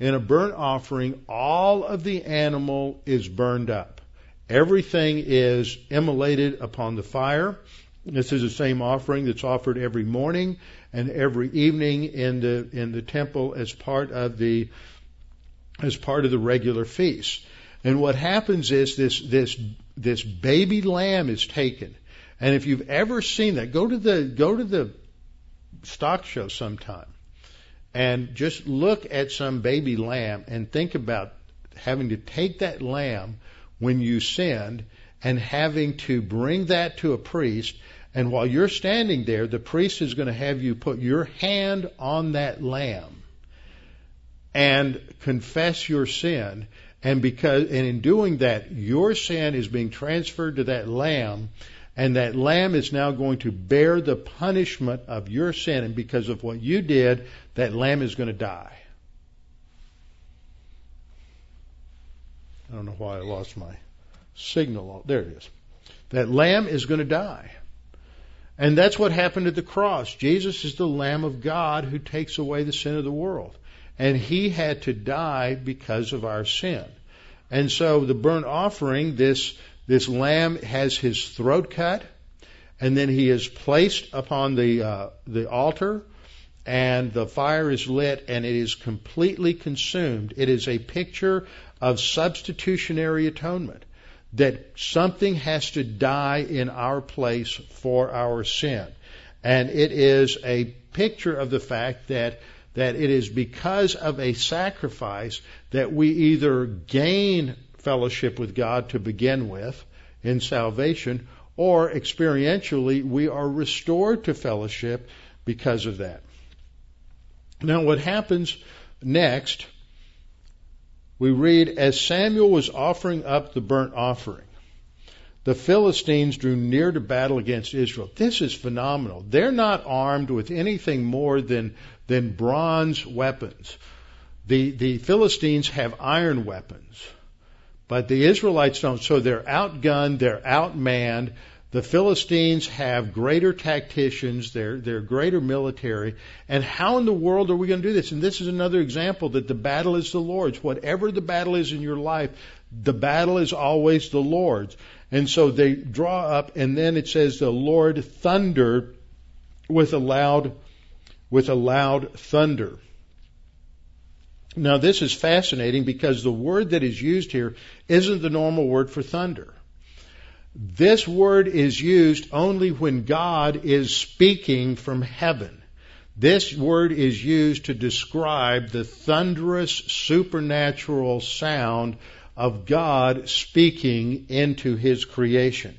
In a burnt offering, all of the animal is burned up. Everything is immolated upon the fire. This is the same offering that's offered every morning and every evening in the in the temple as part of the as part of the regular feast. And what happens is this this this baby lamb is taken. And if you've ever seen that, go to the go to the stock show sometime and just look at some baby lamb and think about having to take that lamb when you sinned and having to bring that to a priest. And while you're standing there, the priest is going to have you put your hand on that lamb and confess your sin. And because, and in doing that, your sin is being transferred to that lamb, and that lamb is now going to bear the punishment of your sin. And because of what you did, that lamb is going to die. I don't know why I lost my signal. There it is. That lamb is going to die. And that's what happened at the cross. Jesus is the Lamb of God who takes away the sin of the world. And he had to die because of our sin. And so the burnt offering, this, this lamb has his throat cut, and then he is placed upon the, uh, the altar, and the fire is lit, and it is completely consumed. It is a picture of substitutionary atonement that something has to die in our place for our sin. And it is a picture of the fact that that it is because of a sacrifice that we either gain fellowship with God to begin with in salvation, or experientially we are restored to fellowship because of that. Now, what happens next we read, As Samuel was offering up the burnt offering, the Philistines drew near to battle against Israel. This is phenomenal. They're not armed with anything more than, than bronze weapons. The, the Philistines have iron weapons, but the Israelites don't. So they're outgunned, they're outmanned, the Philistines have greater tacticians, they're, they're greater military. And how in the world are we going to do this? And this is another example that the battle is the Lord's. Whatever the battle is in your life, the battle is always the Lord's. And so they draw up, and then it says the Lord thundered with a loud, with a loud thunder. Now this is fascinating because the word that is used here isn't the normal word for thunder. This word is used only when God is speaking from heaven. This word is used to describe the thunderous supernatural sound of God speaking into his creation.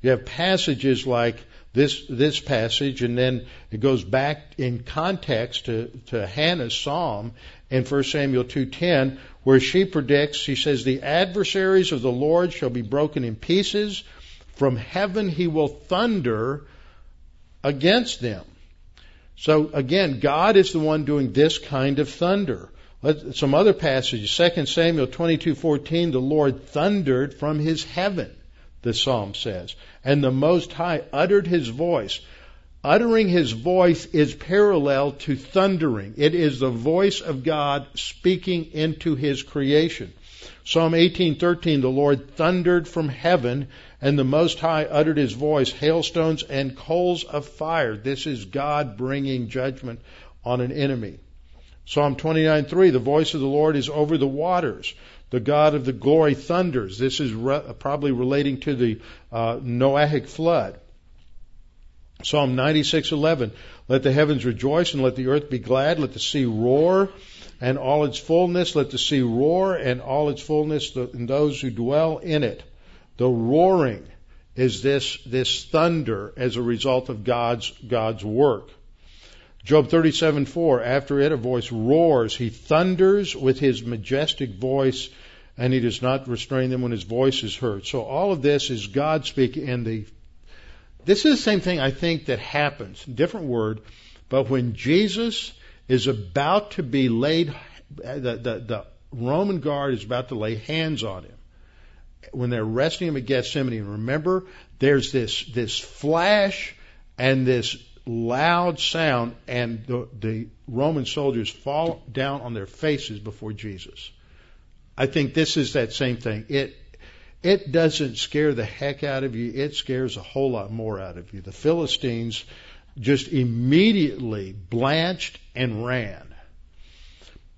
You have passages like this this passage, and then it goes back in context to, to Hannah's psalm in 1 Samuel 2:10, where she predicts. She says, "The adversaries of the Lord shall be broken in pieces; from heaven he will thunder against them." So again, God is the one doing this kind of thunder. Some other passages, 2 Samuel 22:14, the Lord thundered from his heaven the psalm says. And the Most High uttered his voice. Uttering his voice is parallel to thundering. It is the voice of God speaking into his creation. Psalm 18:13 the Lord thundered from heaven and the most high uttered his voice hailstones and coals of fire this is God bringing judgment on an enemy Psalm 29:3 the voice of the Lord is over the waters the God of the glory thunders. This is re- probably relating to the uh, Noahic flood. Psalm 96:11. Let the heavens rejoice and let the earth be glad. Let the sea roar and all its fullness. Let the sea roar and all its fullness and those who dwell in it. The roaring is this, this thunder as a result of God's, God's work. Job 37:4 after it a voice roars he thunders with his majestic voice and he does not restrain them when his voice is heard. So all of this is God speaking and the this is the same thing I think that happens, different word, but when Jesus is about to be laid the, the, the Roman guard is about to lay hands on him when they're arresting him at Gethsemane. And remember, there's this this flash and this loud sound, and the, the Roman soldiers fall down on their faces before Jesus. I think this is that same thing. It it doesn't scare the heck out of you. It scares a whole lot more out of you. The Philistines just immediately blanched and ran.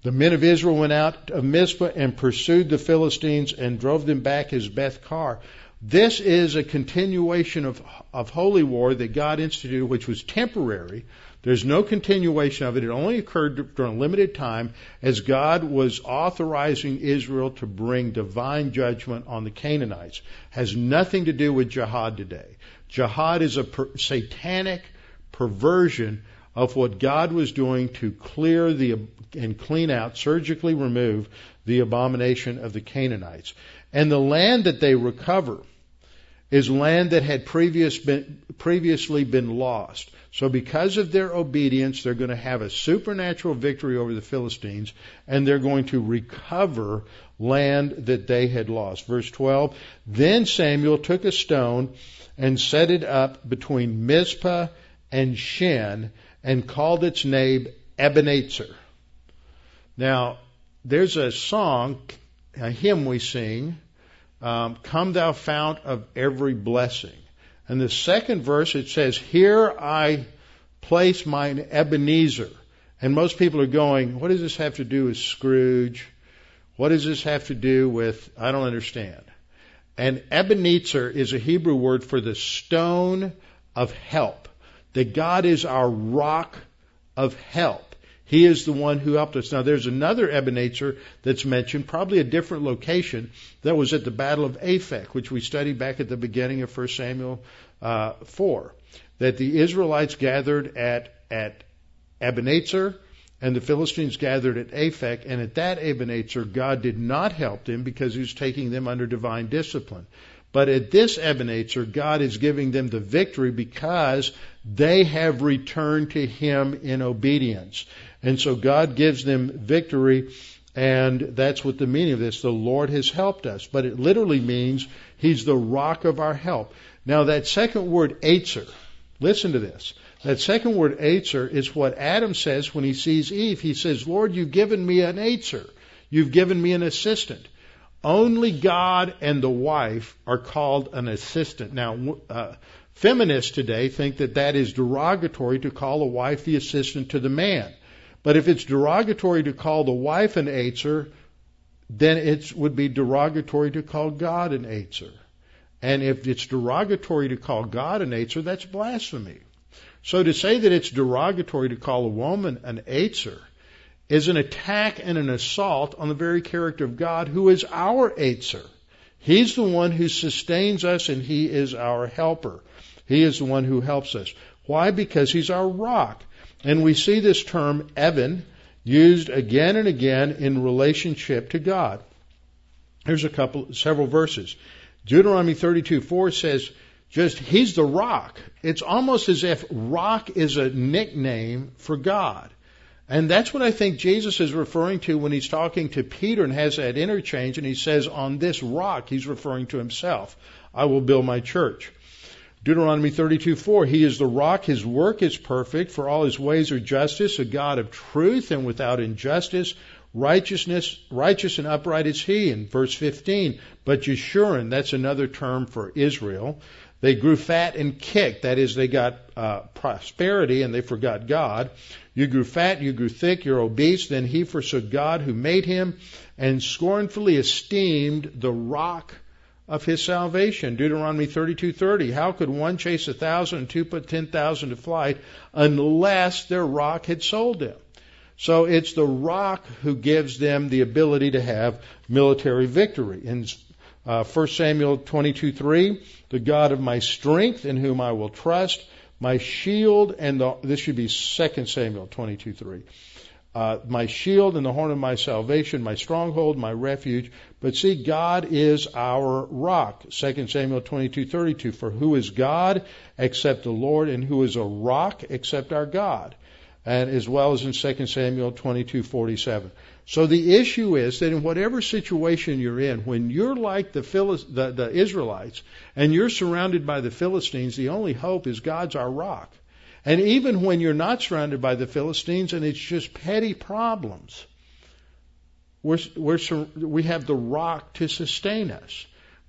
The men of Israel went out of Mizpah and pursued the Philistines and drove them back as Beth Car. This is a continuation of, of holy war that God instituted, which was temporary. There's no continuation of it. It only occurred during a limited time as God was authorizing Israel to bring divine judgment on the Canaanites. Has nothing to do with jihad today. Jihad is a per- satanic perversion of what God was doing to clear the and clean out, surgically remove the abomination of the Canaanites. And the land that they recover is land that had previous been, previously been lost. So because of their obedience, they're going to have a supernatural victory over the Philistines and they're going to recover land that they had lost. Verse 12, then Samuel took a stone and set it up between Mizpah and Shen and called its name Ebenezer. Now, there's a song, a hymn we sing, um, Come Thou Fount of Every Blessing. And the second verse it says, Here I place mine Ebenezer. And most people are going, What does this have to do with Scrooge? What does this have to do with, I don't understand. And Ebenezer is a Hebrew word for the stone of help. That God is our rock of help. He is the one who helped us. Now, there's another Ebenezer that's mentioned, probably a different location, that was at the Battle of Aphek, which we studied back at the beginning of 1 Samuel uh, 4. That the Israelites gathered at, at Ebenezer, and the Philistines gathered at Aphek, and at that Ebenezer, God did not help them because he was taking them under divine discipline. But at this Ebenezer, God is giving them the victory because they have returned to Him in obedience. And so God gives them victory, and that's what the meaning of this. The Lord has helped us. But it literally means He's the rock of our help. Now, that second word, Eitzer, listen to this. That second word, Eitzer, is what Adam says when he sees Eve. He says, Lord, you've given me an Eitzer. You've given me an assistant. Only God and the wife are called an assistant. Now, uh, feminists today think that that is derogatory to call a wife the assistant to the man. But if it's derogatory to call the wife an Eitzer, then it would be derogatory to call God an Eitzer. And if it's derogatory to call God an Eitzer, that's blasphemy. So to say that it's derogatory to call a woman an Eitzer is an attack and an assault on the very character of God, who is our Eitzer. He's the one who sustains us and He is our helper. He is the one who helps us. Why? Because He's our rock. And we see this term, Evan, used again and again in relationship to God. Here's a couple, several verses. Deuteronomy 32, 4 says, just, he's the rock. It's almost as if rock is a nickname for God. And that's what I think Jesus is referring to when he's talking to Peter and has that interchange and he says, on this rock, he's referring to himself. I will build my church. Deuteronomy 32:4 He is the rock, his work is perfect, for all his ways are justice, a God of truth and without injustice. Righteousness, righteous and upright is he. In verse 15, but Jeshurun, that's another term for Israel. They grew fat and kicked, that is, they got uh, prosperity and they forgot God. You grew fat, you grew thick, you're obese. Then he forsook God who made him and scornfully esteemed the rock of his salvation. Deuteronomy 32:30. How could one chase a thousand and two put ten thousand to flight unless their rock had sold them? So it's the rock who gives them the ability to have military victory. In uh, 1 Samuel 22:3, the God of my strength in whom I will trust, my shield and the, this should be 2 Samuel 22:3 uh, my shield and the horn of my salvation, my stronghold, my refuge. But see, God is our rock. 2 Samuel 22:32. For who is God except the Lord, and who is a rock except our God? And as well as in 2 Samuel 22:47. So the issue is that in whatever situation you're in, when you're like the, Philist- the, the Israelites and you're surrounded by the Philistines, the only hope is God's our rock. And even when you're not surrounded by the Philistines and it's just petty problems, we're, we're, we have the rock to sustain us.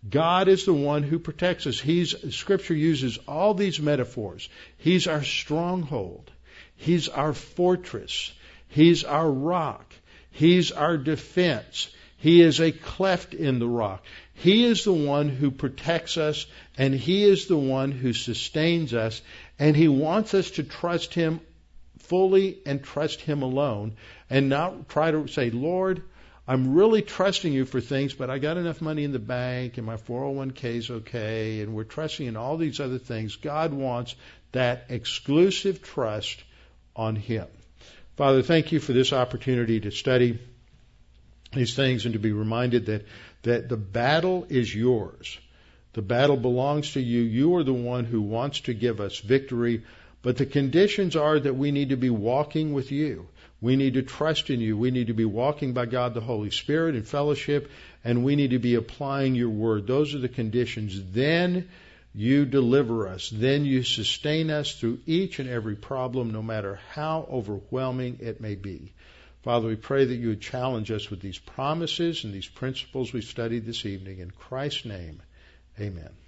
God is the one who protects us. He's, Scripture uses all these metaphors. He's our stronghold. He's our fortress. He's our rock. He's our defense. He is a cleft in the rock. He is the one who protects us and He is the one who sustains us and He wants us to trust Him fully and trust Him alone and not try to say, Lord, I'm really trusting you for things, but I got enough money in the bank and my 401k is okay and we're trusting in all these other things. God wants that exclusive trust on Him. Father, thank you for this opportunity to study these things and to be reminded that, that the battle is yours. The battle belongs to you. You are the one who wants to give us victory, But the conditions are that we need to be walking with you. We need to trust in you. We need to be walking by God the Holy Spirit in fellowship, and we need to be applying your word. Those are the conditions. Then you deliver us. Then you sustain us through each and every problem, no matter how overwhelming it may be. Father, we pray that you would challenge us with these promises and these principles we studied this evening. In Christ's name, amen.